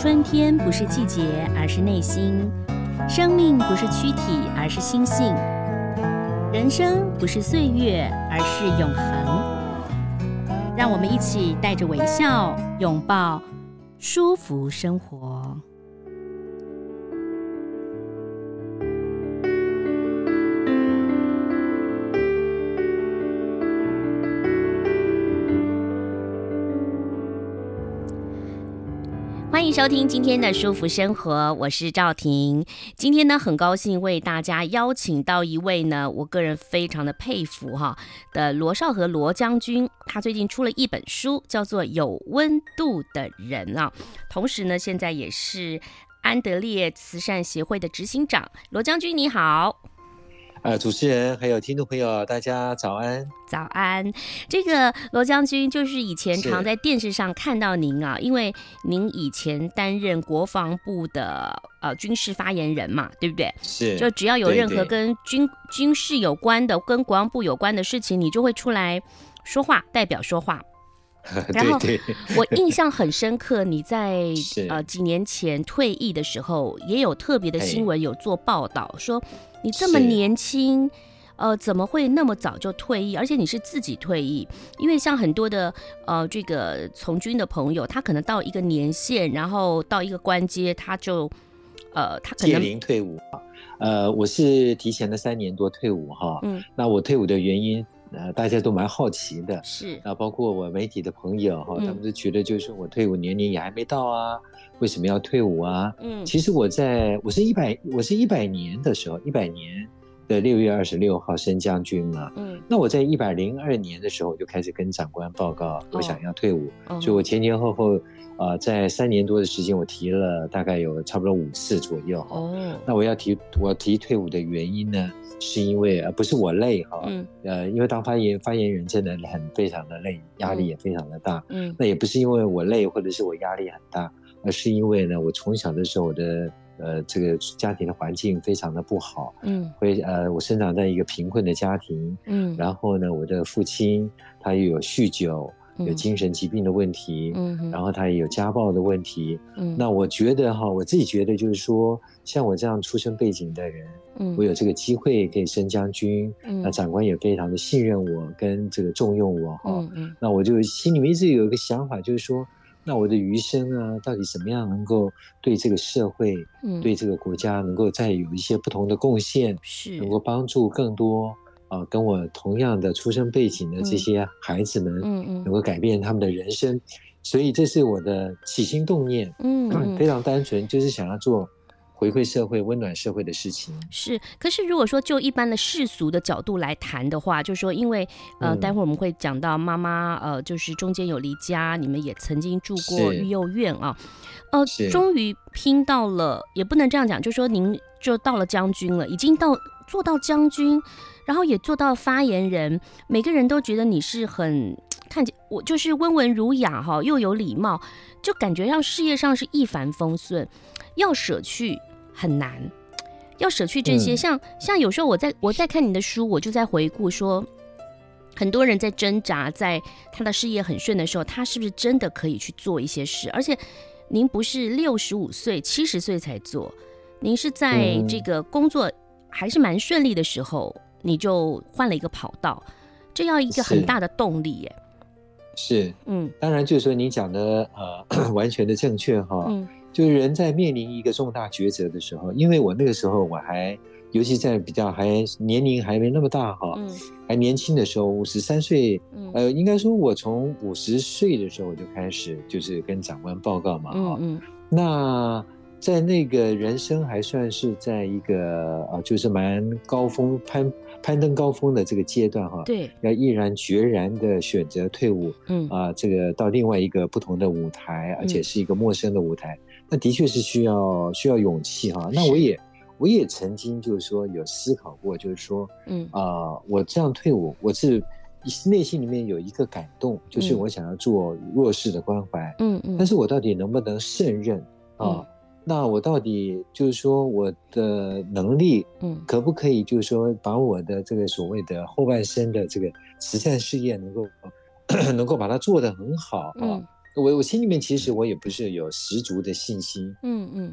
春天不是季节，而是内心；生命不是躯体，而是心性；人生不是岁月，而是永恒。让我们一起带着微笑，拥抱舒服生活。欢迎收听今天的舒服生活，我是赵婷。今天呢，很高兴为大家邀请到一位呢，我个人非常的佩服哈的罗少和罗将军。他最近出了一本书，叫做《有温度的人》啊。同时呢，现在也是安德烈慈善协会的执行长。罗将军，你好。呃，主持人还有听众朋友，大家早安。早安，这个罗将军就是以前常在电视上看到您啊，因为您以前担任国防部的呃军事发言人嘛，对不对？是。就只要有任何跟军军事有关的、跟国防部有关的事情，你就会出来说话，代表说话。然后我印象很深刻，你在 呃几年前退役的时候，也有特别的新闻有做报道说。你这么年轻，呃，怎么会那么早就退役？而且你是自己退役，因为像很多的呃这个从军的朋友，他可能到一个年限，然后到一个关阶，他就呃他可能退伍。呃，我是提前了三年多退伍哈。嗯，那我退伍的原因，呃，大家都蛮好奇的。是啊，包括我媒体的朋友哈，他们都觉得就是我退伍年龄也还没到啊。为什么要退伍啊？嗯，其实我在我是一百我是一百年的时候，一百年的六月二十六号升将军嘛。嗯，那我在一百零二年的时候就开始跟长官报告，我想要退伍。哦，所以我前前后后啊，呃，在三年多的时间，我提了大概有差不多五次左右。哦，那我要提我提退伍的原因呢，是因为呃不是我累哈，嗯，呃，因为当发言发言人真的很非常的累，压力也非常的大。嗯，那也不是因为我累或者是我压力很大。而是因为呢，我从小的时候，我的呃这个家庭的环境非常的不好，嗯，会呃我生长在一个贫困的家庭，嗯，然后呢，我的父亲他又有酗酒，有精神疾病的问题，嗯，然后他也有家暴的问题，嗯，那我觉得哈，我自己觉得就是说，像我这样出身背景的人，嗯，我有这个机会可以升将军，嗯，那长官也非常的信任我，跟这个重用我哈，嗯嗯，那我就心里面一直有一个想法，就是说。那我的余生啊，到底怎么样能够对这个社会、嗯、对这个国家能够再有一些不同的贡献，是。能够帮助更多啊、呃、跟我同样的出生背景的这些孩子们，嗯嗯，能够改变他们的人生，所以这是我的起心动念，嗯，非常单纯，就是想要做。回馈社会、温暖社会的事情。是，可是如果说就一般的世俗的角度来谈的话，就是说，因为呃，待会儿我们会讲到妈妈呃，就是中间有离家，你们也曾经住过育幼院啊，呃，终于拼到了，也不能这样讲，就是说您就到了将军了，已经到做到将军，然后也做到发言人，每个人都觉得你是很 看见我就是温文儒雅哈，又有礼貌，就感觉让事业上是一帆风顺，要舍去。很难，要舍去这些。像像有时候我在我在看你的书，我就在回顾说，很多人在挣扎，在他的事业很顺的时候，他是不是真的可以去做一些事？而且，您不是六十五岁、七十岁才做，您是在这个工作还是蛮顺利的时候，你就换了一个跑道，这要一个很大的动力耶。是，嗯，当然就是说你讲的呃 完全的正确哈。嗯。就是人在面临一个重大抉择的时候，因为我那个时候我还，尤其在比较还年龄还没那么大哈，嗯，还年轻的时候，五十三岁，呃，应该说我从五十岁的时候我就开始就是跟长官报告嘛，哈，嗯，那在那个人生还算是在一个啊，就是蛮高峰攀攀登高峰的这个阶段哈，对，要毅然决然的选择退伍，嗯啊，这个到另外一个不同的舞台，而且是一个陌生的舞台。那的确是需要需要勇气哈。那我也我也曾经就是说有思考过，就是说，嗯啊、呃，我这样退伍，我是内心里面有一个感动，就是我想要做弱势的关怀，嗯嗯。但是我到底能不能胜任啊？嗯、那我到底就是说我的能力，嗯，可不可以就是说把我的这个所谓的后半生的这个慈善事业能够 能够把它做得很好啊？嗯我我心里面其实我也不是有十足的信心。嗯嗯，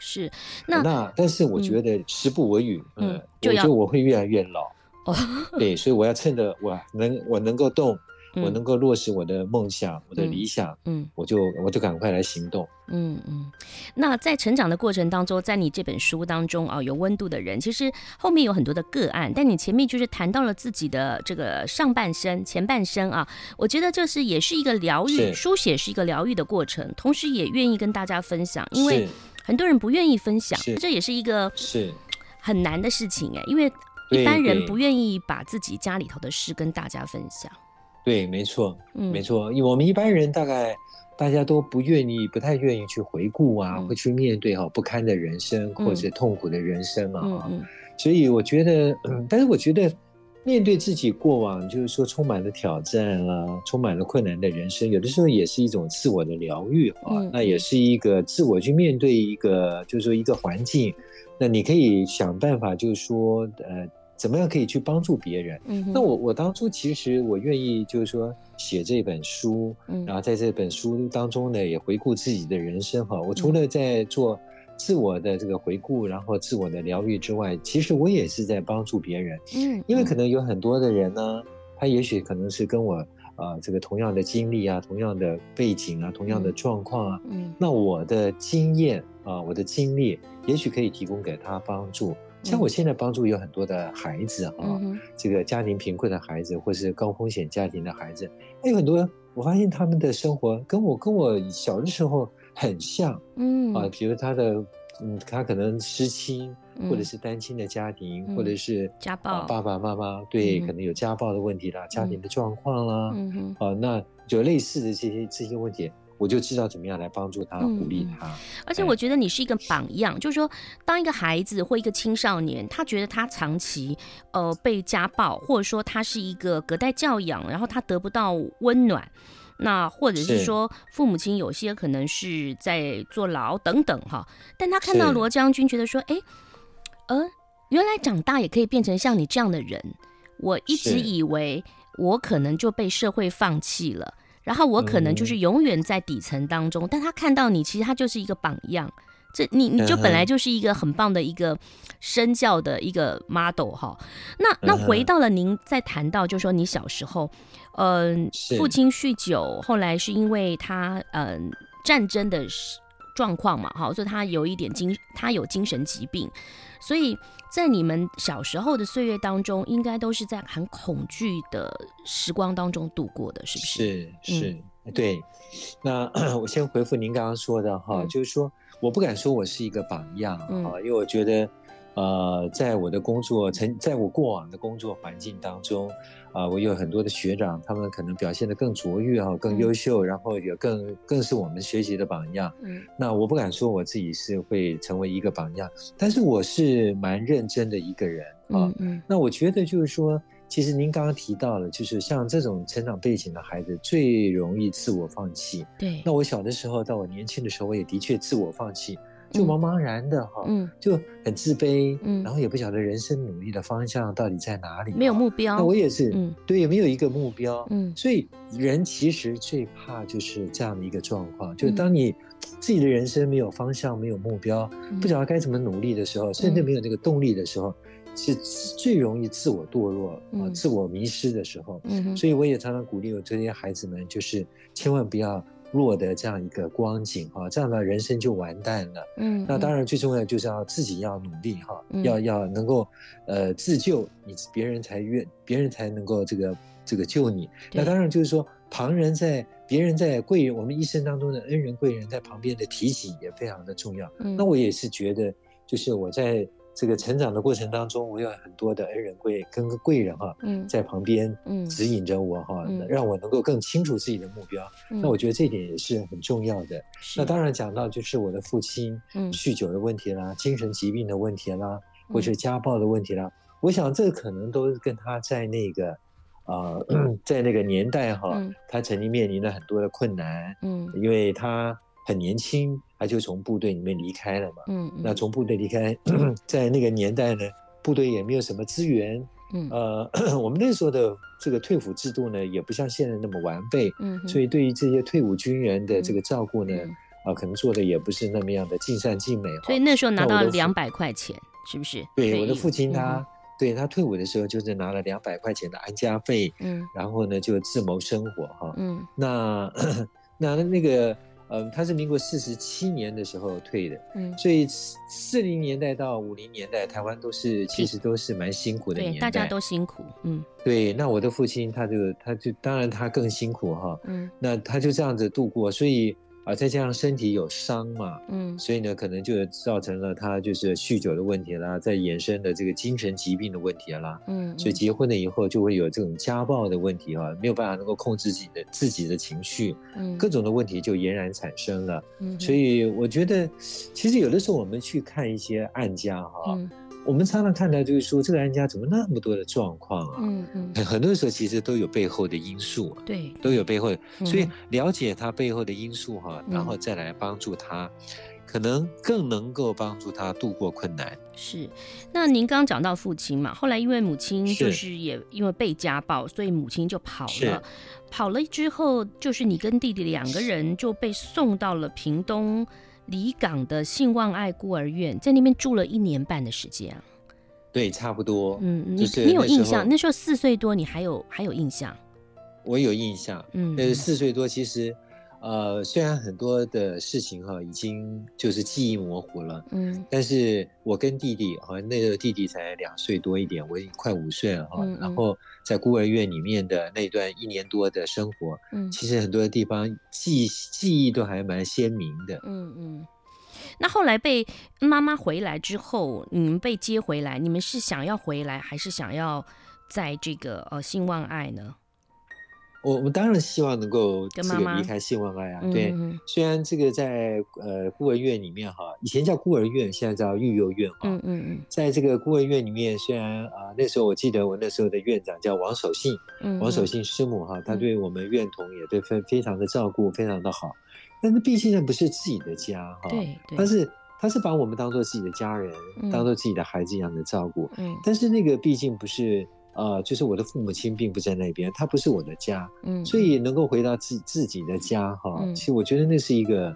是。那那但是我觉得时不我与，嗯，嗯我觉得我会越来越老。哦，对，所以我要趁着我能我能够动。我能够落实我的梦想，我的理想，嗯，我就我就赶快来行动，嗯嗯。那在成长的过程当中，在你这本书当中啊，有温度的人，其实后面有很多的个案，但你前面就是谈到了自己的这个上半生、前半生啊，我觉得这是也是一个疗愈，书写是一个疗愈的过程，同时也愿意跟大家分享，因为很多人不愿意分享，这也是一个是。很难的事情哎，因为一般人不愿意把自己家里头的事跟大家分享。对，没错，嗯，没错，我们一般人大概大家都不愿意，不太愿意去回顾啊，会去面对哈不堪的人生或者痛苦的人生啊，所以我觉得，嗯 但是我觉得面对自己过往，就是说充满了挑战啊，充满了困难的人生，有的时候也是一种自我的疗愈啊，那。也是一个自我去面对一个，就是说一个环境，那你可以想办法，就是说，呃。怎么样可以去帮助别人？嗯，那我我当初其实我愿意就是说写这本书，嗯，然后在这本书当中呢，也回顾自己的人生哈。我除了在做自我的这个回顾，然后自我的疗愈之外，其实我也是在帮助别人。嗯，因为可能有很多的人呢，他也许可能是跟我啊、呃、这个同样的经历啊，同样的背景啊，同样的状况啊。嗯，那我的经验啊，我的经历，也许可以提供给他帮助。像我现在帮助有很多的孩子啊，嗯、这个家庭贫困的孩子，或是高风险家庭的孩子，还有很多，我发现他们的生活跟我跟我小的时候很像，嗯。啊，比如他的，嗯，他可能失亲，或者是单亲的家庭，嗯、或者是家暴，爸爸妈妈对、嗯，可能有家暴的问题啦，家庭的状况啦，嗯啊，那就类似的这些这些问题。我就知道怎么样来帮助他，嗯、鼓励他。而且我觉得你是一个榜样，就是说，当一个孩子或一个青少年，他觉得他长期呃被家暴，或者说他是一个隔代教养，然后他得不到温暖，那或者是说父母亲有些可能是在坐牢等等哈。但他看到罗将军，觉得说，哎，呃，原来长大也可以变成像你这样的人。我一直以为我可能就被社会放弃了。然后我可能就是永远在底层当中，嗯，但他看到你，其实他就是一个榜样。这你你就本来就是一个很棒的一个身教的一个 model 哈。那那回到了您在谈到，就是说你小时候，嗯，呃，父亲酗酒，后来是因为他嗯，呃，战争的状况嘛，哈，所以他有一点精，他有精神疾病，所以。在你们小时候的岁月当中，应该都是在很恐惧的时光当中度过的，是不是？是是、嗯，对。那 我先回复您刚刚说的哈、嗯，就是说，我不敢说我是一个榜样哈、嗯，因为我觉得。呃，在我的工作，曾在我过往的工作环境当中，啊、呃，我有很多的学长，他们可能表现得更卓越哈，更优秀，嗯、然后也更更是我们学习的榜样。嗯，那我不敢说我自己是会成为一个榜样，但是我是蛮认真的一个人啊。嗯，嗯，那我觉得就是说，其实您刚刚提到了，就是像这种成长背景的孩子最容易自我放弃。对。那我小的时候，到我年轻的时候，我也的确自我放弃。就茫茫然的哈，嗯，就很自卑，嗯，然后也不晓得人生努力的方向到底在哪里，没有目标。那我也是，嗯，对，也没有一个目标，嗯，所以人其实最怕就是这样的一个状况，嗯，就是当你自己的人生没有方向、没有目标，嗯，不晓得该怎么努力的时候，甚至没有那个动力的时候，是最容易自我堕落啊，自我迷失的时候。嗯，所以我也常常鼓励我这些孩子们，就是千万不要。落得这样一个光景哈，这样的人生就完蛋了。嗯，那当然最重要就是要自己要努力哈，嗯，要要能够呃自救，你别人才愿，别人才能够这个这个救你。那当然就是说，旁人在别人在贵人，我们一生当中的恩人贵人在旁边的提醒也非常的重要。嗯，那我也是觉得，就是我在。这个成长的过程当中，我有很多的恩人贵跟个贵人哈，在旁边指引着我哈，让我能够更清楚自己的目标。那我觉得这一点也是很重要的。那当然讲到就是我的父亲酗酒的问题啦，精神疾病的问题啦，或者家暴的问题啦，我想这可能都是跟他在那个呃，在那个年代哈，他曾经面临了很多的困难。嗯，因为他。很年轻，他就从部队里面离开了嘛。嗯，嗯，那从部队离开，在那个年代呢，部队也没有什么资源，嗯，呃，我们那时候的这个退伍制度呢，也不像现在那么完备，嗯，所以对于这些退伍军人的这个照顾呢，啊、可能做的也不是那么样的尽善尽美。所以那时候拿到两百块钱，是不是？对，我的父亲他，嗯、对他退伍的时候就是拿了两百块钱的安家费，嗯，然后呢就自谋生活哈，嗯，那 那那个。嗯，他是民国四十七年的时候退的，嗯，所以四零年代到五零年代，台湾都是其实都是蛮辛苦的年代，对，大家都辛苦，嗯，对。那我的父亲他就他就当然他更辛苦哈，嗯，那他就这样子度过，所以。啊，再加上身体有伤嘛，嗯，所以呢，可能就造成了他就是酗酒的问题啦，再衍生的这个精神疾病的问题啦，嗯，所以结婚了以后就会有这种家暴的问题啊，没有办法能够控制自己的自己的情绪，嗯，各种的问题就俨然产生了，嗯，所以我觉得，其实有的时候我们去看一些案家哈。嗯我们常常看到，就是说这个人家怎么那么多的状况啊？嗯嗯，很多时候其实都有背后的因素啊，对，都有背后的，所以了解他背后的因素哈，然后再来帮助他，可能更能够帮助他度过困难。是，那您刚刚讲到父亲嘛，后来因为母亲就是也因为被家暴，所以母亲就跑了，跑了之后，就是你跟弟弟两个人就被送到了屏东。离港的信望爱孤儿院，在那边住了一年半的时间啊。对，差不多。嗯，你你有印象？那时候四岁多，你还有还有印象？我有印象。嗯，但是四岁多，其实。呃，虽然很多的事情哈，已经就是记忆模糊了，嗯，但是我跟弟弟好像那个弟弟才两岁多一点，我已经快五岁了哈，然后在孤儿院里面的那段一年多的生活，嗯，其实很多的地方记记忆都还蛮鲜明的，嗯嗯。那后来被妈妈回来之后，你们被接回来，你们是想要回来，还是想要在这个呃信望爱呢？我我们当然希望能够这个离开信望爱啊，妈妈对。嗯、虽然这个在呃孤儿院里面哈，以前叫孤儿院，现在叫育幼院哈。嗯嗯嗯。在这个孤儿院里面，虽然啊、呃、那时候我记得我那时候的院长叫王守信，嗯、王守信师母哈，他对我们院童也对非非常的照顾，非常的好。但是毕竟那不是自己的家哈，对，他是他是把我们当做自己的家人，嗯、当做自己的孩子一样的照顾。嗯。但是那个毕竟不是。呃，就是我的父母亲并不在那边，他不是我的家，嗯，所以能够回到自自己的家哈，嗯、其实我觉得那是一个，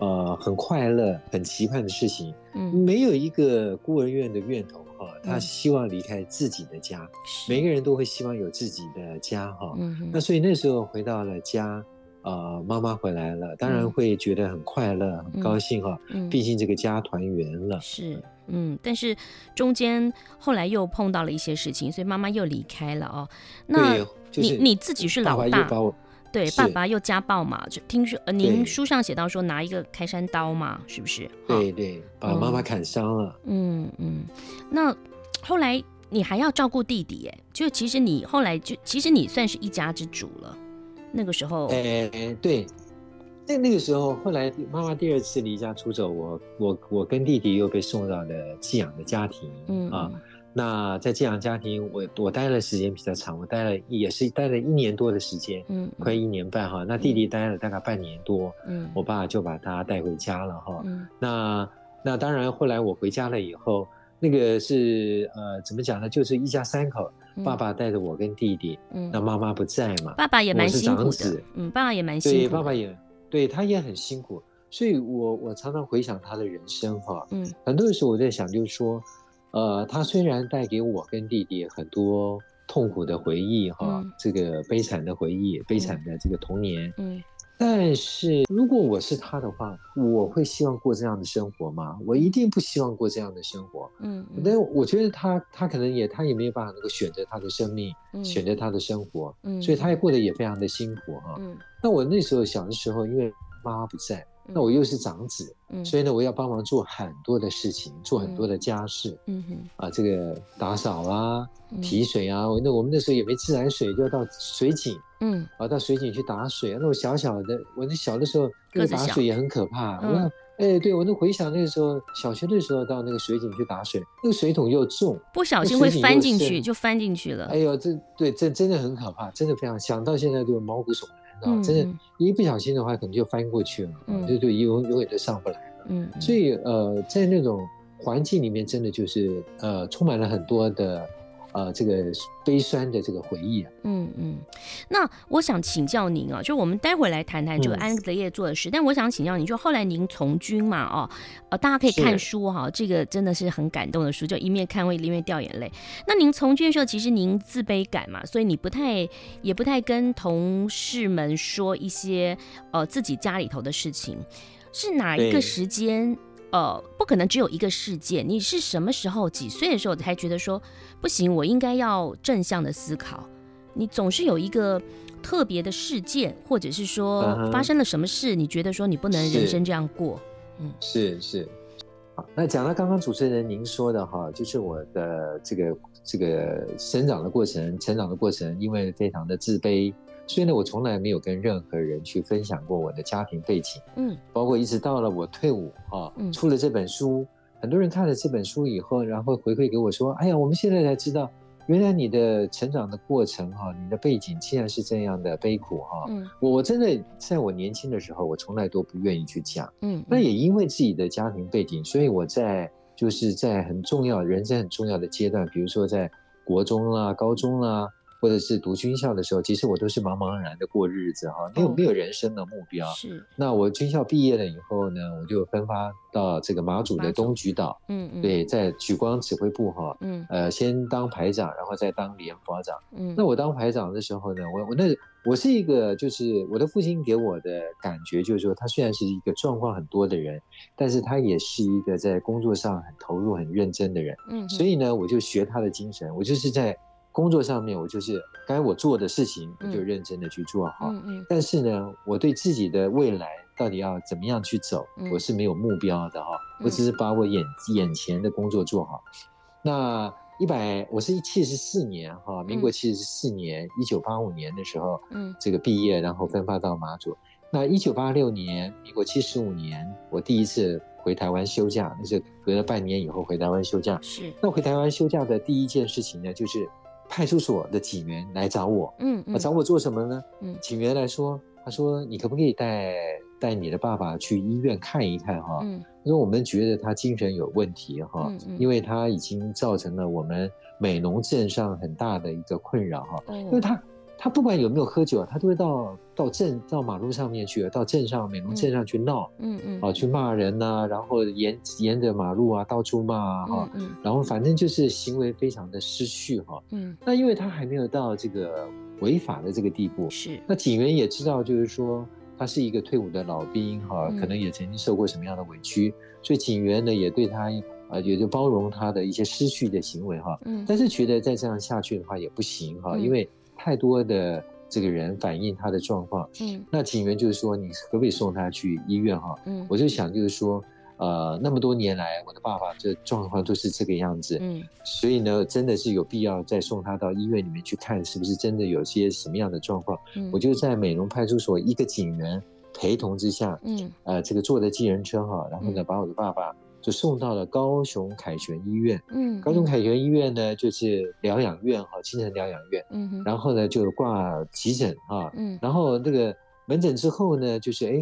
呃，很快乐、很期盼的事情。嗯，没有一个孤儿院的院头哈，他希望离开自己的家，嗯、每个人都会希望有自己的家哈。嗯，那所以那时候回到了家。呃，妈妈回来了，当然会觉得很快乐、嗯、很高兴哈。嗯，毕竟这个家团圆了。是，嗯，但是中间后来又碰到了一些事情，所以妈妈又离开了哦。那你、就是、你自己是老大，对，爸爸又家暴嘛？就听说呃，您书上写到说拿一个开山刀嘛，是不是？对对，把妈妈砍伤了。嗯嗯，那后来你还要照顾弟弟，哎，就其实你后来就其实你算是一家之主了。那个时候，哎、欸，对，那那个时候，后来妈妈第二次离家出走，我我我跟弟弟又被送到了寄养的家庭，嗯啊，那在寄养家庭，我我待了时间比较长，我待了也是待了一年多的时间，嗯，快一年半哈，那弟弟待了大概半年多，嗯，我爸就把他带回家了哈，嗯，那那当然后来我回家了以后，那个是呃怎么讲呢，就是一家三口。爸爸带着我跟弟弟，嗯，那妈妈不在嘛，爸爸也蛮辛苦的，嗯，爸爸也蛮辛苦，对，爸爸也，对他也很辛苦，所以我我常常回想他的人生哈，嗯，很多的时候我在想，就是说，呃，他虽然带给我跟弟弟很多痛苦的回忆哈，这个悲惨的回忆，悲惨的这个童年，嗯。但是如果我是他的话，我会希望过这样的生活吗？我一定不希望过这样的生活。嗯，嗯，但我觉得他他可能也他也没有办法能够选择他的生命，嗯、选择他的生活，嗯，所以他也过得也非常的辛苦哈。嗯，那我那时候小的时候，因为妈妈不在。那我又是长子，嗯，所以呢，我要帮忙做很多的事情，做很多的家事，嗯哼，啊，这个打扫啊，提水啊，那我们那时候也没自来水，就要到水井，嗯，啊，到水井去打水。那我小小的，我那小的时候，那个打水也很可怕。嗯，哎，对，我那回想那个时候，小学的时候到那个水井去打水，那个水桶又重，不小心会翻进去，就翻进去了。哎呦，这对，这真的很可怕，真的非常，想到现在就毛骨悚然。啊，真的，一不小心的话，可能就翻过去了，嗯、就就永永远都上不来了。嗯，所以呃，在那种环境里面，真的就是呃，充满了很多的呃，这个悲酸的这个回忆啊，嗯嗯，那我想请教您啊，就我们待会来谈谈这个安德烈做的事，嗯、但我想请教您，就后来您从军嘛，哦，呃，大家可以看书哈，这个真的是很感动的书，就一面看会一面掉眼泪。那您从军的时候，其实您自卑感嘛，所以你不太也不太跟同事们说一些呃自己家里头的事情，是哪一个时间？呃，不可能只有一个事件。你是什么时候几岁的时候才觉得说不行，我应该要正向的思考？你总是有一个特别的事件，或者是说发生了什么事，你觉得说你不能人生这样过？嗯，是是。好，那讲到刚刚主持人您说的哈，就是我的这个这个生长的过程，成长的过程，因为非常的自卑。所以呢，我从来没有跟任何人去分享过我的家庭背景，嗯，包括一直到了我退伍啊，出了这本书，很多人看了这本书以后，然后回馈给我说：“哎呀，我们现在才知道，原来你的成长的过程哈，你的背景竟然是这样的悲苦哈。”嗯，我我真的在我年轻的时候，我从来都不愿意去讲，嗯，那也因为自己的家庭背景，所以我在就是在很重要人生很重要的阶段，比如说在国中啦、高中啦。或者是读军校的时候，其实我都是茫茫然的过日子哈，没有没有人生的目标。是。那我军校毕业了以后呢，我就分发到这个马祖的东莒岛。嗯嗯。对，在莒光指挥部哈。嗯。呃，先当排长，然后再当连发长。嗯。那我当排长的时候呢，我我那我是一个，就是我的父亲给我的感觉就是说，他虽然是一个状况很多的人，但是他也是一个在工作上很投入、很认真的人。嗯。所以呢，我就学他的精神，我就是在。工作上面，我就是该我做的事情，我就认真的去做好。嗯嗯。但是呢，我对自己的未来到底要怎么样去走，我是没有目标的哈。我只是把我眼眼前的工作做好。那一百，我是七十四年哈，民国七十四年，一九八五年的时候，嗯，这个毕业，然后分发到马祖。那一九八六年，民国七十五年，我第一次回台湾休假，那是隔了半年以后回台湾休假。是。那回台湾休假的第一件事情呢，就是。派出所的警员来找我，嗯，嗯，找我做什么呢？嗯，警员来说，他说你可不可以带带你的爸爸去医院看一看哈？嗯，他说我们觉得他精神有问题哈，嗯嗯，因为他已经造成了我们美浓镇上很大的一个困扰哈，嗯，因为他。他不管有没有喝酒，他都会到到镇到马路上面去，到镇上美浓镇上去闹，嗯嗯，啊去骂人呐、啊，然后沿沿着马路啊到处骂啊，哈，嗯，然后反正就是行为非常的失序哈，嗯，那因为他还没有到这个违法的这个地步，是，那警员也知道，就是说他是一个退伍的老兵哈，可能也曾经受过什么样的委屈，所以警员呢也对他啊也就包容他的一些失序的行为哈，嗯，但是觉得再这样下去的话也不行哈，因为。太多的这个人反映他的状况，嗯，那警员就是说，你可不可以送他去医院哈？嗯，我就想就是说，呃，那么多年来，我的爸爸这状况都是这个样子，嗯，所以呢，真的是有必要再送他到医院里面去看，是不是真的有些什么样的状况？嗯，我就在美容派出所一个警员陪同之下，嗯，呃，这个坐的计程车哈，然后呢，把我的爸爸。就送到了高雄凯旋医院，嗯，高雄凯旋医院呢，就是疗养院哈，精神疗养院，嗯哼，然后呢就挂急诊哈，嗯，然后那个门诊之后呢，就是哎，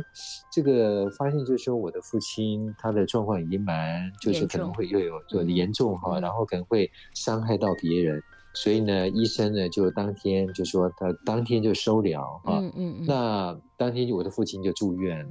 这个发现就是说我的父亲他的状况已经蛮，就是可能会又有就严重哈，然后可能会伤害到别人，所以呢，医生呢就当天就说他当天就收疗哈，嗯嗯，那当天我的父亲就住院了，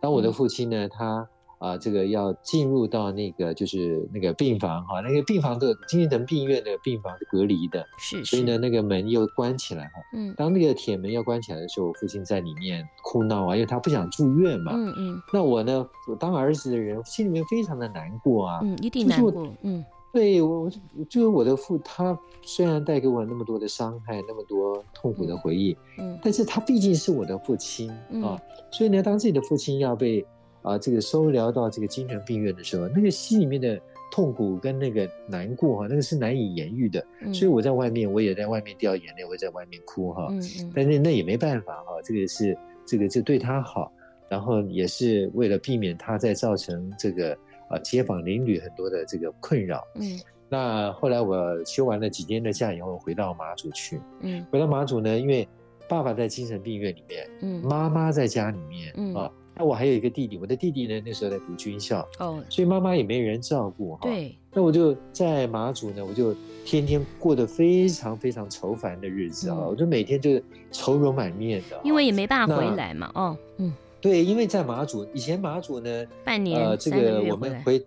当我的父亲呢他。啊，这个要进入到那个就是那个病房哈，那个病房的精神病院的病房是隔离的，是，是，所以呢，那个门又关起来哈。嗯，当那个铁门要关起来的时候，我父亲在里面哭闹啊，因为他不想住院嘛。嗯嗯。那我呢，我当儿子的人心里面非常的难过啊。嗯，一定难过。嗯，对我，就是我的父，他虽然带给我那么多的伤害，那么多痛苦的回忆，嗯，但是他毕竟是我的父亲啊，所以呢，当自己的父亲要被。啊，这个收疗到这个精神病院的时候，那个心里面的痛苦跟那个难过哈，那个是难以言喻的。嗯、所以我在外面，我也在外面掉眼泪，我也在外面哭哈。嗯嗯、但是那也没办法哈，这个是这个就对他好，然后也是为了避免他再造成这个啊街坊邻里很多的这个困扰。嗯。那后来我休完了几天的假以后，回到马祖去。嗯。回到马祖呢，因为爸爸在精神病院里面，嗯，妈妈在家里面，嗯啊。那我还有一个弟弟，我的弟弟呢那时候在读军校，哦，所以妈妈也没人照顾哈。对，那我就在马祖呢，我就天天过得非常非常愁烦的日子啊，我就每天就是愁容满面的，因为也没办法回来嘛，哦，嗯，对，因为在马祖，以前马祖呢，半年呃，这个我们回，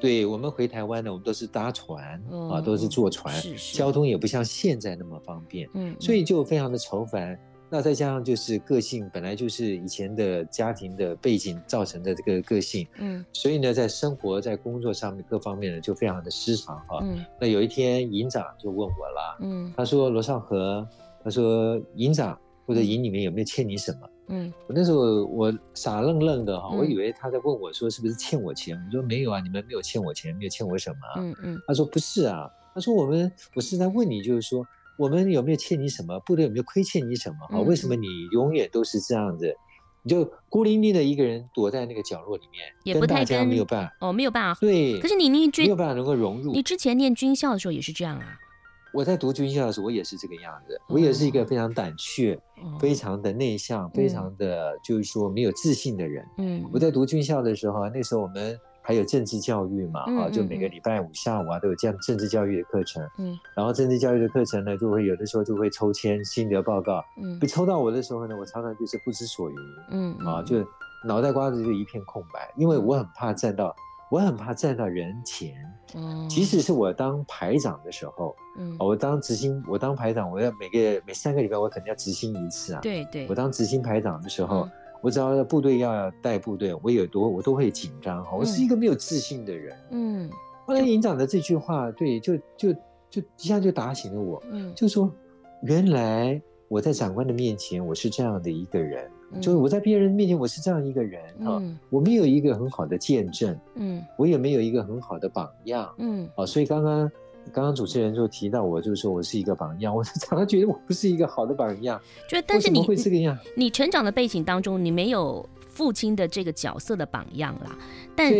对我们回台湾呢，我们都是搭船啊，都是坐船，交通也不像现在那么方便，嗯，所以就非常的愁烦。那再加上就是个性，本来就是以前的家庭的背景造成的这个个性，嗯，所以呢，在生活在工作上面各方面呢，就非常的失常哈。嗯，那有一天营长就问我了，嗯，他说罗少河，他说营长或者营里面有没有欠你什么？嗯，我那时候我傻愣愣的哈，我以为他在问我说是不是欠我钱？我说没有啊，你们没有欠我钱，没有欠我什么。嗯嗯，他说不是啊，他说我们我是在问你，就是说。我们有没有欠你什么？部队有没有亏欠你什么？哈，为什么你永远都是这样子？你就孤零零的一个人躲在那个角落里面，也不太跟没有办法哦，没有办法。对，可是你念军没有办法能够融入。你之前念军校的时候也是这样啊？我在读军校的时候，我也是这个样子。我也是一个非常胆怯、非常的内向、非常的就是说没有自信的人。嗯，我在读军校的时候，那时候我们。还有政治教育嘛？啊，就每个礼拜五下午啊，都有这样政治教育的课程。嗯，然后政治教育的课程呢，就会有的时候就会抽签心得报告。嗯，被抽到我的时候呢，我常常就是不知所云。嗯，啊，就脑袋瓜子就一片空白，因为我很怕站到，我很怕站到人前。嗯，即使是我当排长的时候，嗯，我当执行，我当排长，我要每个每三个礼拜我肯定要执行一次啊。对对，我当执行排长的时候。我只要部队要带部队，我有多我都会紧张哈。我是一个没有自信的人。嗯。后来营长的这句话，对，就就就一下就打醒了我。嗯。就说，原来我在长官的面前我是这样的一个人，就是我在别人面前我是这样一个人哈。我没有一个很好的见证。嗯。我也没有一个很好的榜样。嗯。啊，所以刚刚。刚刚主持人就提到我，就是说我是一个榜样，我 常常觉得我不是一个好的榜样。就但是你会这个样？你成长的背景当中，你没有父亲的这个角色的榜样啦。但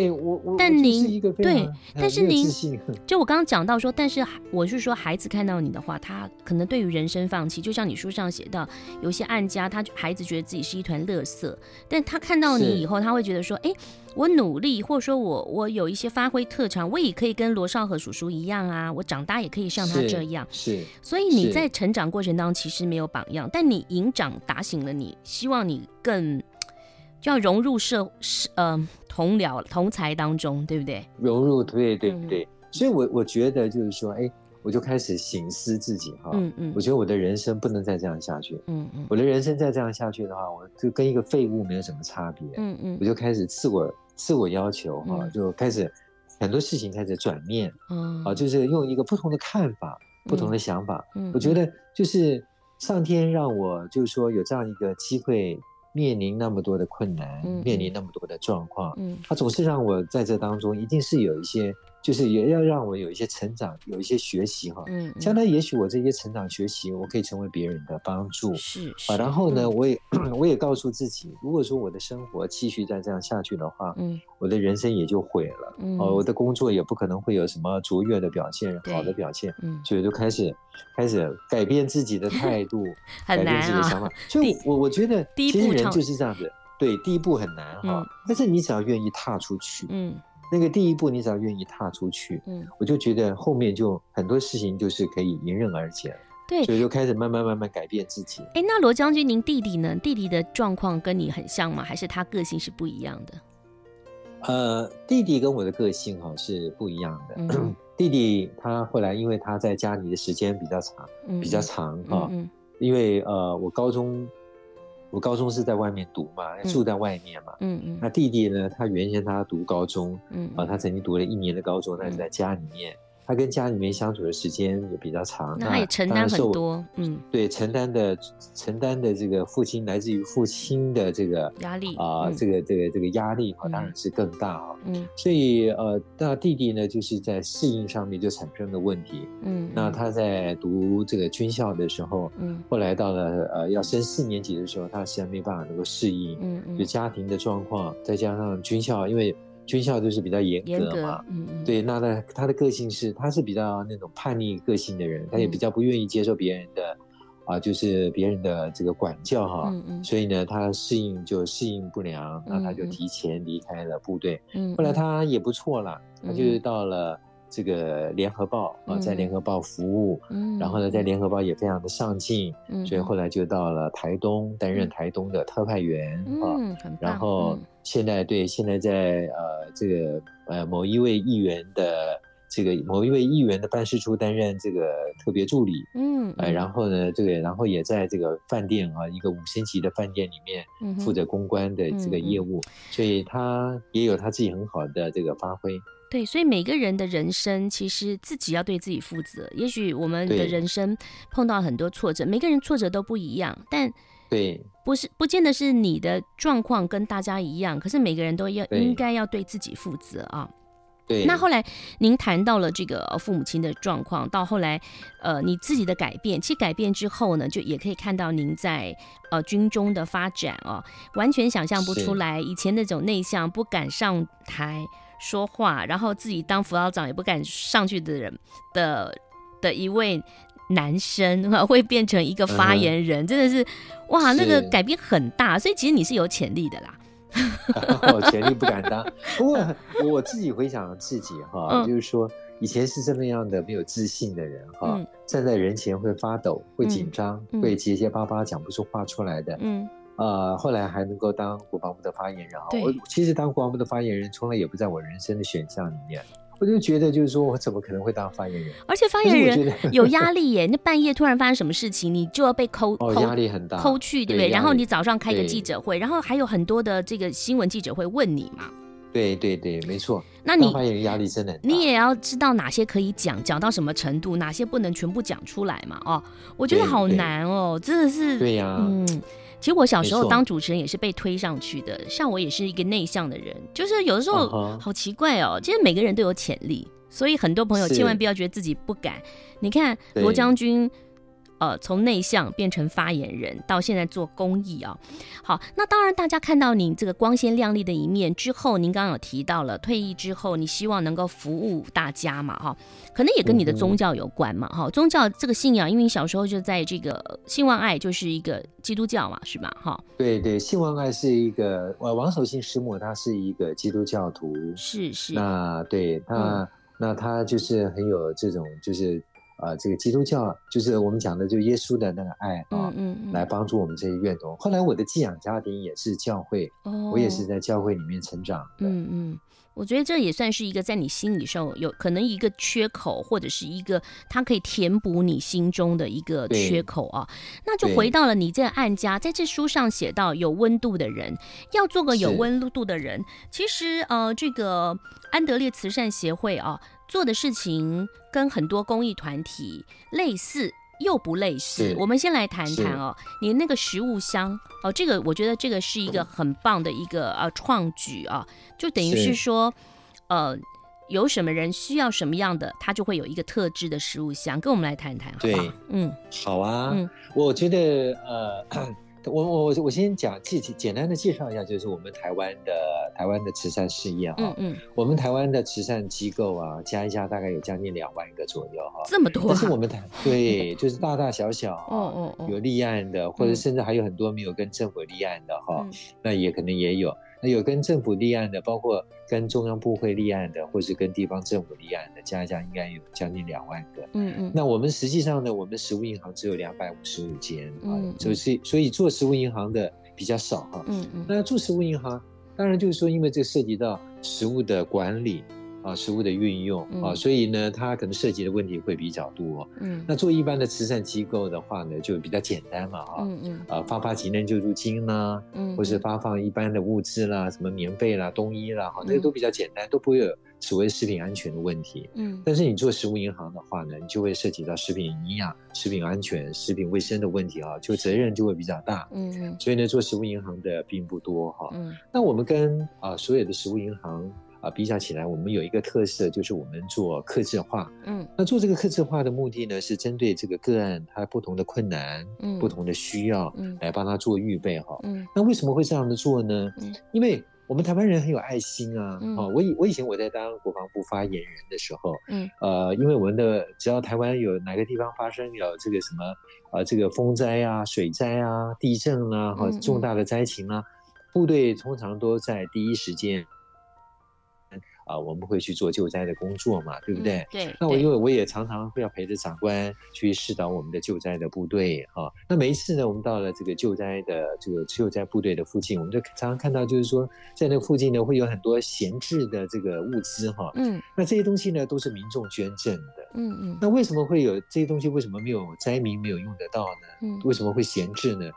但您对，但是您 就我刚刚讲到说，但是我是说，孩子看到你的话，他可能对于人生放弃，就像你书上写到，有些案家，他孩子觉得自己是一团垃圾，但他看到你以后，他会觉得说，哎。我努力，或者说我我有一些发挥特长，我也可以跟罗少和叔叔一样啊，我长大也可以像他这样。是，是所以你在成长过程当中其实没有榜样，但你营长打醒了你，希望你更就要融入社社呃同僚同才当中，对不对？融入对对对，嗯、所以我我觉得就是说，哎，我就开始醒思自己哈，嗯嗯，我觉得我的人生不能再这样下去，嗯嗯，我的人生再这样下去的话，我就跟一个废物没有什么差别，嗯嗯，我就开始自我。自我要求哈，就开始很多事情开始转念，嗯，啊，就是用一个不同的看法、不同的想法。嗯，我觉得就是上天让我就是说有这样一个机会，面临那么多的困难，面临那么多的状况，嗯，他总是让我在这当中一定是有一些。就是也要让我有一些成长，有一些学习哈。嗯。将来也许我这些成长学习，我可以成为别人的帮助。是。啊，然后呢，我也 我也告诉自己，如果说我的生活继续再这样下去的话，嗯，我的人生也就毁了。嗯。哦，我的工作也不可能会有什么卓越的表现，好的表现。嗯。所以就开始开始改变自己的态度，改变自己的想法。所以我我觉得，其实人就是这样子。对，第一步很难哈，但是你只要愿意踏出去，嗯。那个第一步，你只要愿意踏出去，嗯，我就觉得后面就很多事情就是可以迎刃而解了。对，所以就开始慢慢慢慢改变自己。哎，那罗将军，您弟弟呢？弟弟的状况跟你很像吗？还是他个性是不一样的？呃，弟弟跟我的个性哈是不一样的。嗯、弟弟他后来因为他在家里的时间比较长，嗯、比较长哈，因为呃，我高中。我高中是在外面读嘛，住在外面嘛。嗯嗯。嗯，那弟弟呢？他原先他读高中，嗯啊，他曾经读了一年的高中，但是在家里面。他跟家里面相处的时间也比较长，那他也承担很多，嗯，对，承担的承担的这个父亲来自于父亲的这个压力啊，这个这个这个压力哈，当然是更大啊，嗯，所以呃，那弟弟呢，就是在适应上面就产生了问题，嗯，那他在读这个军校的时候，嗯，后来到了呃要升四年级的时候，他实在没办法能够适应，嗯嗯，就家庭的状况，再加上军校，因为。军校就是比较严格嘛，对，那他他的个性是，他是比较那种叛逆个性的人，他也比较不愿意接受别人的，啊，就是别人的这个管教哈，嗯嗯，所以呢，他适应就适应不良，那他就提前离开了部队。嗯，后来他也不错了，他就是到了这个联合报啊，在联合报服务，嗯，然后呢，在联合报也非常的上进，嗯，所以后来就到了台东担任台东的特派员啊，嗯，然后现在对，现在在呃这个呃某一位议员的。这个某一位议员的办事处担任这个特别助理，嗯，哎，然后呢，这个然后也在这个饭店啊，一个五星级的饭店里面负责公关的这个业务，所以他也有他自己很好的这个发挥。对，所以每个人的人生其实自己要对自己负责。也许我们的人生碰到很多挫折，每个人挫折都不一样，但对，不是不见得是你的状况跟大家一样，可是每个人都要应该要对自己负责啊。对，那后来您谈到了这个父母亲的状况，到后来，呃，你自己的改变，其实改变之后呢，就也可以看到您在呃军中的发展哦，完全想象不出来以前那种内向、不敢上台说话，然后自己当辅导长也不敢上去的人的的一位男生，会变成一个发言人，嗯、真的是哇，那个改变很大，所以其实你是有潜力的啦。我潜力不敢当，不过我自己回想自己哈，嗯、就是说以前是这么样的没有自信的人哈，嗯、站在人前会发抖、会紧张、嗯、会结结巴巴讲不出话出来的，嗯，呃，后来还能够当国防部的发言人啊，对。我其实当国防部的发言人从来也不在我人生的选项里面。我就觉得，就是说我怎么可能会当发言人？而且发言人有压 力耶！那半夜突然发生什么事情，你就要被抠，哦，压力很大，抠去，对不对？然后你早上开个记者会，然后还有很多的这个新闻记者会问你嘛。对对对，没错。那你发言人压力真的很大，你也要知道哪些可以讲，讲到什么程度，哪些不能全部讲出来嘛？哦，我觉得好难哦，真的是。对呀，嗯。其实我小时候当主持人也是被推上去的，像我也是一个内向的人，就是有的时候好奇怪哦。其实每个人都有潜力。所以很多朋友千万不要觉得自己不敢。你看罗将军，对呃，从内向变成发言人，到现在做公益啊。好，那当然大家看到您这个光鲜亮丽的一面之后，您刚刚有提到了退役之后，你希望能够服务大家嘛，哈，可能也跟你的宗教有关嘛，哈、嗯。宗教这个信仰，因为你小时候就在这个信望爱，就是一个基督教嘛，是吧？哈。对对，信望爱是一个，呃，王守信师母他是一个基督教徒，是是。那对他。嗯那他就是很有这种，就是呃，这个基督教，就是我们讲的，就耶稣的那个爱啊，嗯嗯，嗯来帮助我们这些院童。后来我的寄养家庭也是教会，哦，我也是在教会里面成长的，嗯嗯。我觉得这也算是一个在你心里上有可能一个缺口，或者是一个它可以填补你心中的一个缺口啊。那就回到了你这个案家，在这书上写到有温度的人，要做个有温度的人。其实呃，这个安德烈慈善协会啊，做的事情跟很多公益团体类似。又不类似，我们先来谈谈哦，你那个食物箱哦，这个我觉得这个是一个很棒的一个呃创举啊，就等于是说，呃，有什么人需要什么样的，他就会有一个特制的食物箱，跟我们来谈谈，对好？吧？嗯，好啊，嗯，我觉得呃。我我我先讲简简单的介绍一下，就是我们台湾的台湾的慈善事业哈，嗯嗯，我们台湾的慈善机构啊，加一加大概有将近两万个左右哈，这么。多，但是我们台对，就是大大小小，哦哦，有立案的，或者甚至还有很多没有跟政府立案的哈，那也可能也有。那有跟政府立案的，包括跟中央部会立案的，或是跟地方政府立案的，加一加应该有将近两万个。嗯嗯。那我们实际上呢，我们实物银行只有两百五十五间啊，就是所以做实物银行的比较少哈。嗯嗯。那做实物银行，当然就是说，因为这涉及到实物的管理。啊，食物的运用啊，所以呢，它可能涉及的问题会比较多。嗯，那做一般的慈善机构的话呢，就比较简单嘛，啊，嗯嗯，啊，发发急难救助金啦，嗯，或是发放一般的物资啦，什么棉被啦、冬衣啦，哈，那个都比较简单，都不会有所谓食品安全的问题。嗯，但是你做食物银行的话呢，你就会涉及到食品营养、食品安全、食品卫生的问题啊，就责任就会比较大。嗯嗯，所以呢，做食物银行的并不多哈。嗯，那我们跟啊所有的食物银行。啊，比较起来，我们有一个特色，就是我们做客制化。嗯，那做这个客制化的目的呢，是针对这个个案它不同的困难，嗯，不同的需要，嗯，来帮他做预备哈。嗯，那为什么会这样的做呢？嗯，因为。我们台湾人很有爱心啊！哦，我以我以前我在当国防部发言人的时候，嗯，呃，因为我们的只要台湾有哪个地方发生有这个什么，呃，这个风灾啊、水灾啊、地震啊，哈，重大的灾情啊，部队通常都在第一时间。啊，我们会去做救灾的工作嘛，对不对？嗯、对。那我因为我也常常会要陪着长官去指导我们的救灾的部队啊。那每一次呢，我们到了这个救灾的这个救灾部队的附近，我们就常常看到，就是说在那附近呢，会有很多闲置的这个物资哈。嗯。那这些东西呢，都是民众捐赠的。嗯嗯。那为什么会有这些东西？为什么没有灾民没有用得到呢？嗯。为什么会闲置呢？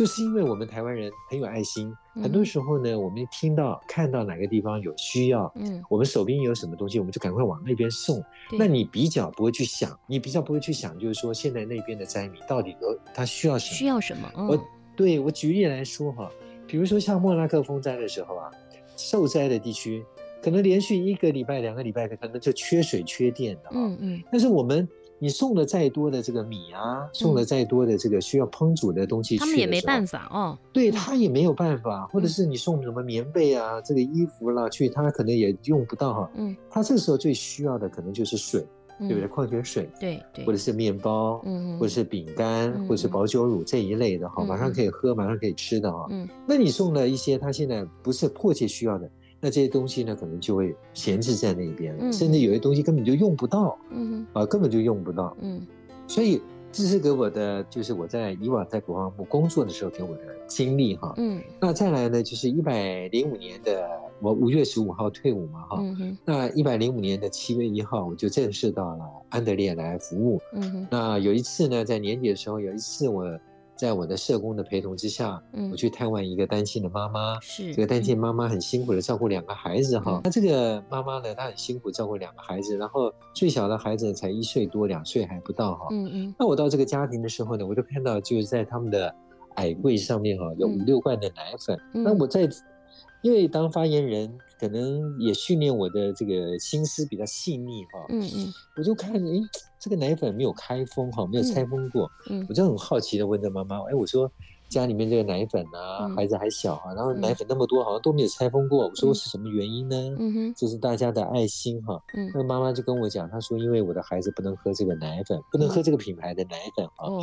就是因为我们台湾人很有爱心，嗯、很多时候呢，我们听到看到哪个地方有需要，嗯，我们手边有什么东西，我们就赶快往那边送。那你比较不会去想，你比较不会去想，就是说现在那边的灾民到底有他需要什么？需要什么？嗯、我对我举例来说哈，比如说像莫拉克风灾的时候啊，受灾的地区可能连续一个礼拜、两个礼拜可能就缺水、缺电的，嗯嗯，但是我们。你送了再多的这个米啊，送了再多的这个需要烹煮的东西，他们也没办法哦。对，他也没有办法，或者是你送什么棉被啊，这个衣服啦，去他可能也用不到哈。嗯，他这个时候最需要的可能就是水，对不对？矿泉水，对对，或者是面包，嗯，或者是饼干，或者是保酒乳这一类的哈，马上可以喝，马上可以吃的哈。嗯，那你送了一些他现在不是迫切需要的。那这些东西呢，可能就会闲置在那边，嗯、甚至有些东西根本就用不到，嗯哼，啊，根本就用不到，嗯，所以这是给我的，就是我在以往在国防部工作的时候给我的经历哈，嗯，那再来呢，就是一百零五年的我五月十五号退伍嘛哈，嗯哼，那一百零五年的七月一号我就正式到了安德烈来服务，嗯哼，那有一次呢，在年底的时候，有一次我。在我的社工的陪同之下，嗯，我去探望一个单亲的妈妈，是这个单亲妈妈很辛苦的照顾两个孩子哈。那这个妈妈呢，她很辛苦照顾两个孩子，然后最小的孩子才一岁多，两岁还不到哈。嗯嗯。那我到这个家庭的时候呢，我就看到就是在他们的矮柜上面哈，有五六罐的奶粉。那我在，因为当发言人，可能也训练我的这个心思比较细腻哈。嗯嗯。我就看，哎。这个奶粉没有开封哈，没有拆封过，嗯，我就很好奇的问这妈妈，哎，我说家里面这个奶粉啊，孩子还小啊，然后奶粉那么多，好像都没有拆封过，我说是什么原因呢？嗯哼，这是大家的爱心哈。嗯，那妈妈就跟我讲，她说因为我的孩子不能喝这个奶粉，不能喝这个品牌的奶粉啊。哦，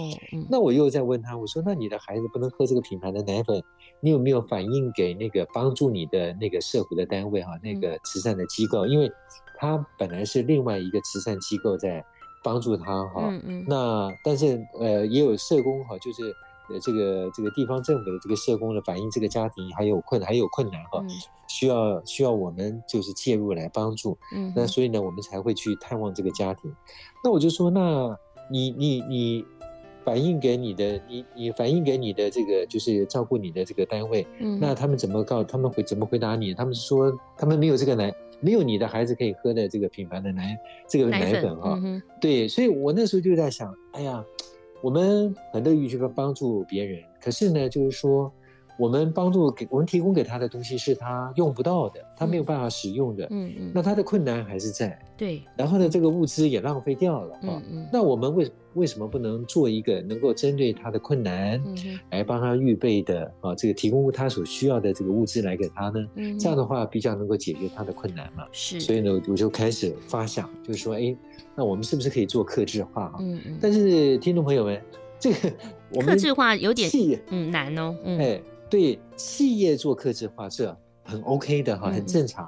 那我又在问她，我说那你的孩子不能喝这个品牌的奶粉，你有没有反映给那个帮助你的那个社福的单位哈，那个慈善的机构？因为他本来是另外一个慈善机构在。帮助他哈，嗯嗯，那但是呃也有社工哈，就是呃这个这个地方政府的这个社工的反映，这个家庭还有困还有困难哈，需要需要我们就是介入来帮助，嗯，那所以呢我们才会去探望这个家庭。那我就说，那你你你反映给你的你你反映给你的这个就是照顾你的这个单位，嗯，那他们怎么告他们会怎么回答你？他们说他们没有这个奶。没有你的孩子可以喝的这个品牌的奶，这个奶粉哈，嗯、对，所以我那时候就在想，哎呀，我们很乐于去帮助别人，可是呢，就是说。我们帮助给我们提供给他的东西是他用不到的，他没有办法使用的，嗯嗯，那他的困难还是在，对。然后呢，这个物资也浪费掉了，嗯嗯。那我们为为什么不能做一个能够针对他的困难，来帮他预备的啊，这个提供他所需要的这个物资来给他呢？嗯，这样的话比较能够解决他的困难嘛。是。所以呢，我就开始发想，就是说，哎，那我们是不是可以做克制化？嗯嗯。但是听众朋友们，这个 我们客制化有点嗯难哦，嗯。哎。对企业做客制化这很 OK 的哈，很正常。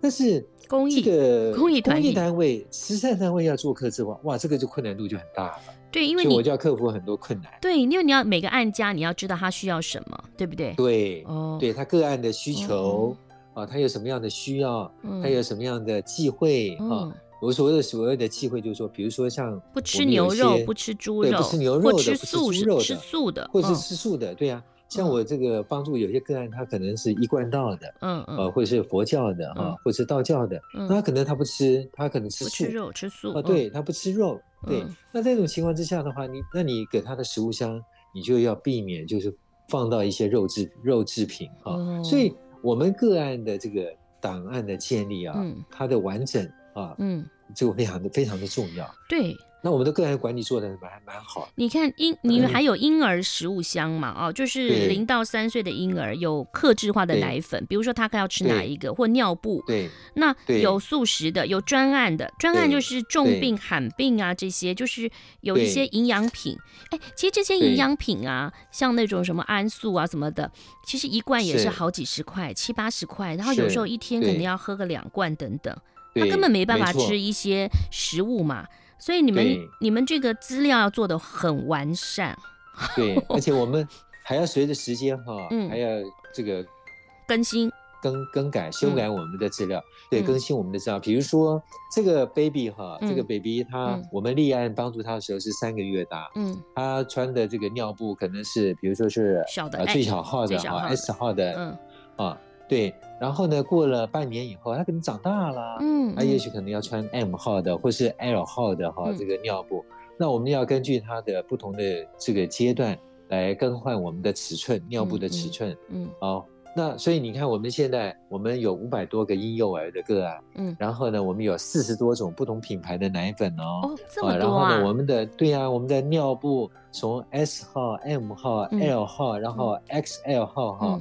但是公益这个公益公益单位、慈善单位要做客制化，哇，这个就困难度就很大了。对，因为你我就要克服很多困难。对，因为你要每个案家你要知道他需要什么，对不对？对，哦，对他个案的需求啊，他有什么样的需要，他有什么样的忌讳啊？我所谓的所谓的忌讳，就是说，比如说像不吃牛肉、不吃猪肉、不吃牛肉的、吃素的、吃素的，或者是吃素的，对呀。像我这个帮助有些个案，他可能是一贯道的，嗯嗯，呃，或者是佛教的啊，或者是道教的，那他可能他不吃，他可能吃素，吃肉吃素啊，对，他不吃肉，对。那这种情况之下的话，你那你给他的食物箱，你就要避免就是放到一些肉制肉制品啊。所以我们个案的这个档案的建立啊，它的完整啊，嗯，就非常的非常的重要。对。那我们的个人管理做的蛮蛮好。你看婴，你们还有婴儿食物箱嘛？哦，就是零到三岁的婴儿有克制化的奶粉，比如说他要吃哪一个，或尿布。对。那有素食的，有专案的，专案就是重病、罕病啊这些，就是有一些营养品。哎，其实这些营养品啊，像那种什么安素啊什么的，其实一罐也是好几十块，七八十块，然后有时候一天可能要喝个两罐等等，他根本没办法吃一些食物嘛。所以你们你们这个资料要做的很完善，对，而且我们还要随着时间哈，嗯，还要这个更新、更更改、修改我们的资料，对，更新我们的资料。比如说这个 baby 哈，这个 baby 他我们立案帮助他的时候是三个月大，嗯，他穿的这个尿布可能是比如说是小的最小号的。啊 S 号的，嗯。啊。对，然后呢，过了半年以后，他可能长大了，嗯，他也许可能要穿 M 号的，或是 L 号的哈，这个尿布。那我们要根据他的不同的这个阶段来更换我们的尺寸，尿布的尺寸，嗯，好，那所以你看，我们现在我们有五百多个婴幼儿的个案，嗯，然后呢，我们有四十多种不同品牌的奶粉哦，哦，这么多啊，然后呢，我们的对啊，我们的尿布从 S 号、M 号、L 号，然后 XL 号哈。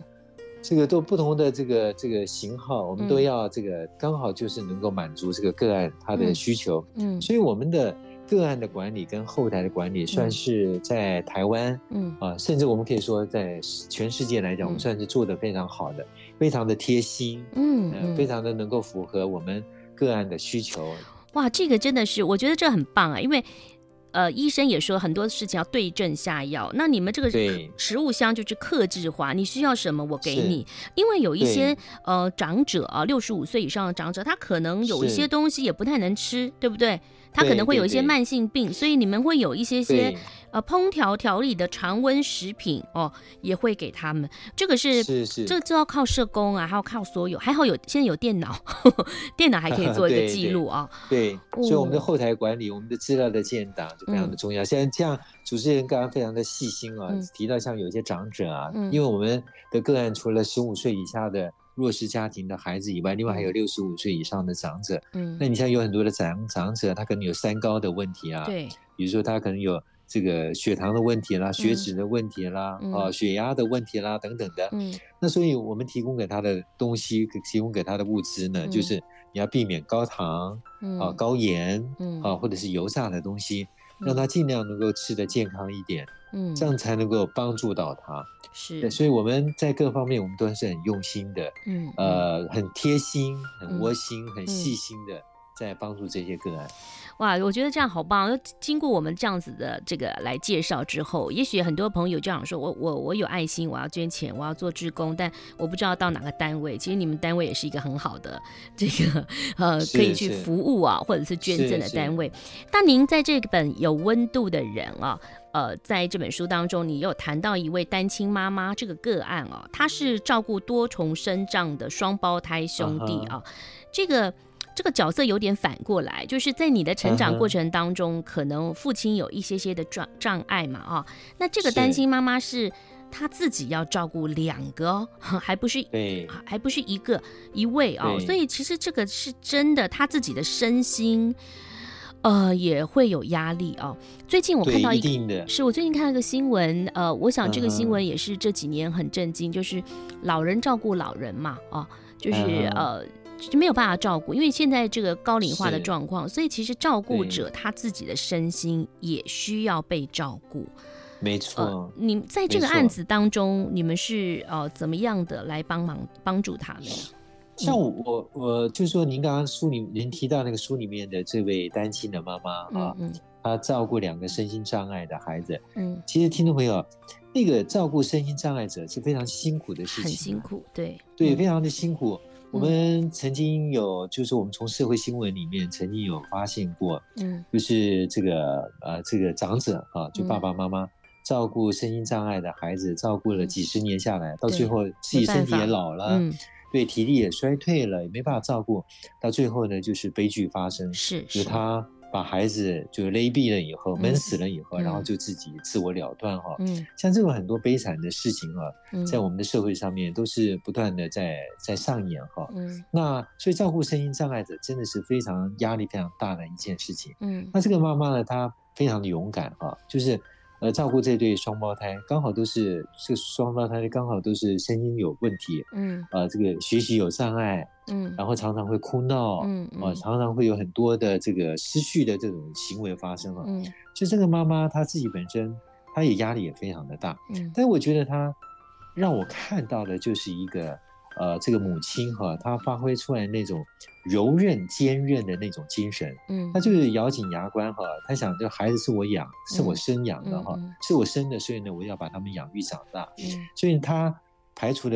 这个都不同的这个这个型号，我们都要这个刚好就是能够满足这个个案他的需求。嗯，所以我们的个案的管理跟后台的管理，算是在台湾，嗯啊，甚至我们可以说在全世界来讲，我们算是做的非常好的，非常的贴心，嗯，非常的能够符合我们个案的需求。哇，这个真的是，我觉得这很棒啊，因为。呃，医生也说很多事情要对症下药。那你们这个食物箱就是克制化，你需要什么我给你。因为有一些呃长者啊，六十五岁以上的长者，他可能有一些东西也不太能吃，对不对？他可能会有一些慢性病，所以你们会有一些些呃烹调调理的常温食品哦，也会给他们。这个是是是，这个就要靠社工啊，还要靠所有。还好有现在有电脑，呵 呵电脑还可以做一个 记录啊。对，所以我们的后台管理，我们的资料的建档就非常的重要。现在这样主持人刚刚非常的细心啊，提到像有一些长者啊，因为我们的个案除了十五岁以下的。弱势家庭的孩子以外，另外还有六十五岁以上的长者。嗯，那你像有很多的长长者，他可能有三高的问题啊。对，比如说他可能有这个血糖的问题啦、血脂的问题啦、嗯、啊血压的问题啦等等的。嗯，那所以我们提供给他的东西，提供给他的物资呢，嗯、就是你要避免高糖、嗯、啊、高盐、嗯、啊，或者是油炸的东西，让他尽量能够吃得健康一点。嗯，这样才能够帮助到他。是，对，所以我们在各方面我们都是很用心的，嗯，呃，很贴心、很窝心、嗯、很细心的在帮助这些个案。哇，我觉得这样好棒！经过我们这样子的这个来介绍之后，也许很多朋友就想说：我我我有爱心，我要捐钱，我要做志工，但我不知道到哪个单位。其实你们单位也是一个很好的这个呃，可以去服务啊，或者是捐赠的单位。那您在这本有温度的人啊。呃，在这本书当中，你有谈到一位单亲妈妈这个个案哦，她是照顾多重身障的双胞胎兄弟啊，uh huh. 这个这个角色有点反过来，就是在你的成长过程当中，uh. 可能父亲有一些些的障障碍嘛啊，那这个单亲妈妈是她自己要照顾两个哦，还不是对，还不是一个一位哦，所以其实这个是真的，她自己的身心。呃，也会有压力哦。最近我看到一个，一是我最近看了个新闻，呃，我想这个新闻也是这几年很震惊，就是老人照顾老人嘛，哦，就是呃，就没有办法照顾，因为现在这个高龄化的状况，所以其实照顾者他自己的身心也需要被照顾。没错，呃，你在这个案子当中，你们是呃怎么样的来帮忙帮助他们？像我我我就是说，您刚刚书里您提到那个书里面的这位单亲的妈妈啊，嗯，她照顾两个身心障碍的孩子，嗯，其实听众朋友，那个照顾身心障碍者是非常辛苦的事情，很辛苦，对对，非常的辛苦。我们曾经有，就是我们从社会新闻里面曾经有发现过，嗯，就是这个呃这个长者啊，就爸爸妈妈照顾身心障碍的孩子，照顾了几十年下来，到最后自己身体也老了，嗯。对，体力也衰退了，也没办法照顾，到最后呢，就是悲剧发生。是，是，就是他把孩子就勒毙了以后，闷死了以后，然后就自己自我了断哈。嗯，像这种很多悲惨的事情啊，在我们的社会上面都是不断的在在上演哈。嗯，那所以照顾身心障碍者真的是非常压力非常大的一件事情。嗯，那这个妈妈呢，她非常的勇敢哈，就是。呃，照顾这对双胞胎，刚好都是这双胞胎，刚好都是声音有问题，嗯，啊、呃，这个学习有障碍，嗯，然后常常会哭闹，嗯，啊、呃，常常会有很多的这个失序的这种行为发生了，嗯，就这个妈妈她自己本身，她也压力也非常的大，嗯，但是我觉得她让我看到的就是一个。呃，这个母亲哈，她发挥出来那种柔韧、坚韧的那种精神，嗯，她就是咬紧牙关哈，她想这孩子是我养，是我生养的哈，是我生的，所以呢，我要把他们养育长大，嗯，所以她排除了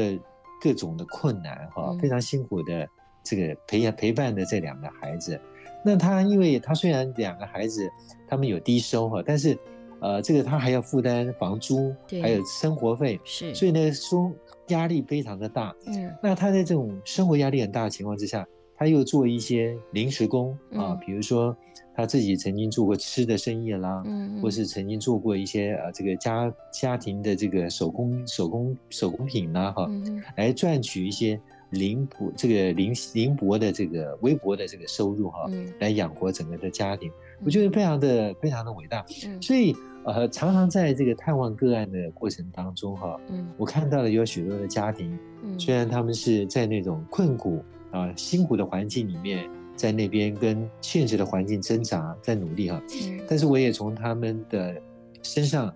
各种的困难哈，非常辛苦的这个陪陪伴的这两个孩子，那她因为她虽然两个孩子他们有低收哈，但是呃，这个她还要负担房租，还有生活费，是，所以呢说。压力非常的大，嗯，那他在这种生活压力很大的情况之下，他又做一些临时工啊，比如说他自己曾经做过吃的生意啦，嗯，或是曾经做过一些呃这个家家庭的这个手工手工手工品啦，哈，来赚取一些零薄这个零零薄的这个微薄的这个收入哈，来养活整个的家庭，我觉得非常的非常的伟大，所以。呃，常常在这个探望个案的过程当中，哈，嗯，我看到了有许多的家庭，嗯，虽然他们是在那种困苦啊、辛苦的环境里面，在那边跟现实的环境挣扎，在努力哈，嗯，但是我也从他们的身上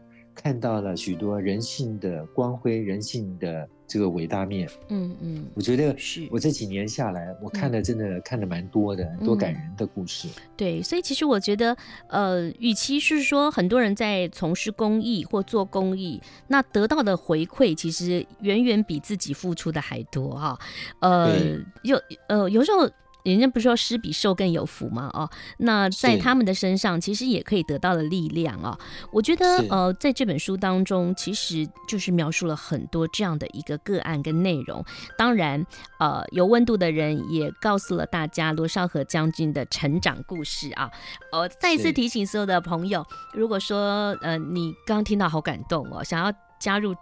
看到了许多人性的光辉，人性的。这个伟大面，嗯嗯，我觉得是我这几年下来，我看的真的看的蛮多的，很多感人的故事。对，所以其实我觉得，呃，与其是说很多人在从事公益或做公益，那得到的回馈其实远远比自己付出的还多哈。呃，有呃，有时候。人家不是说施比受更有福吗？哦，那在他们的身上其实也可以得到了力量啊、哦。我觉得呃，在这本书当中，其实就是描述了很多这样的一个个案跟内容。当然，呃，有温度的人也告诉了大家罗少河将军的成长故事啊。呃，再一次提醒所有的朋友，如果说呃你刚听到好感动哦，想要加入。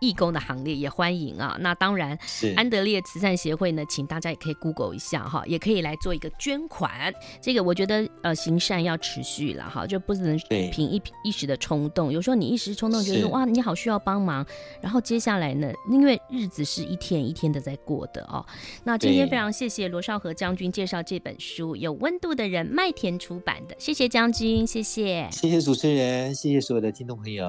义工的行列也欢迎啊！那当然，安德烈慈善协会呢，请大家也可以 Google 一下哈，也可以来做一个捐款。这个我觉得呃，行善要持续了哈，就不能凭一一时的冲动。有时候你一时冲动，觉得哇，你好需要帮忙，然后接下来呢，因为日子是一天一天的在过的哦。那今天非常谢谢罗少和将军介绍这本书，有温度的人，麦田出版的。谢谢将军，谢谢，谢谢主持人，谢谢所有的听众朋友。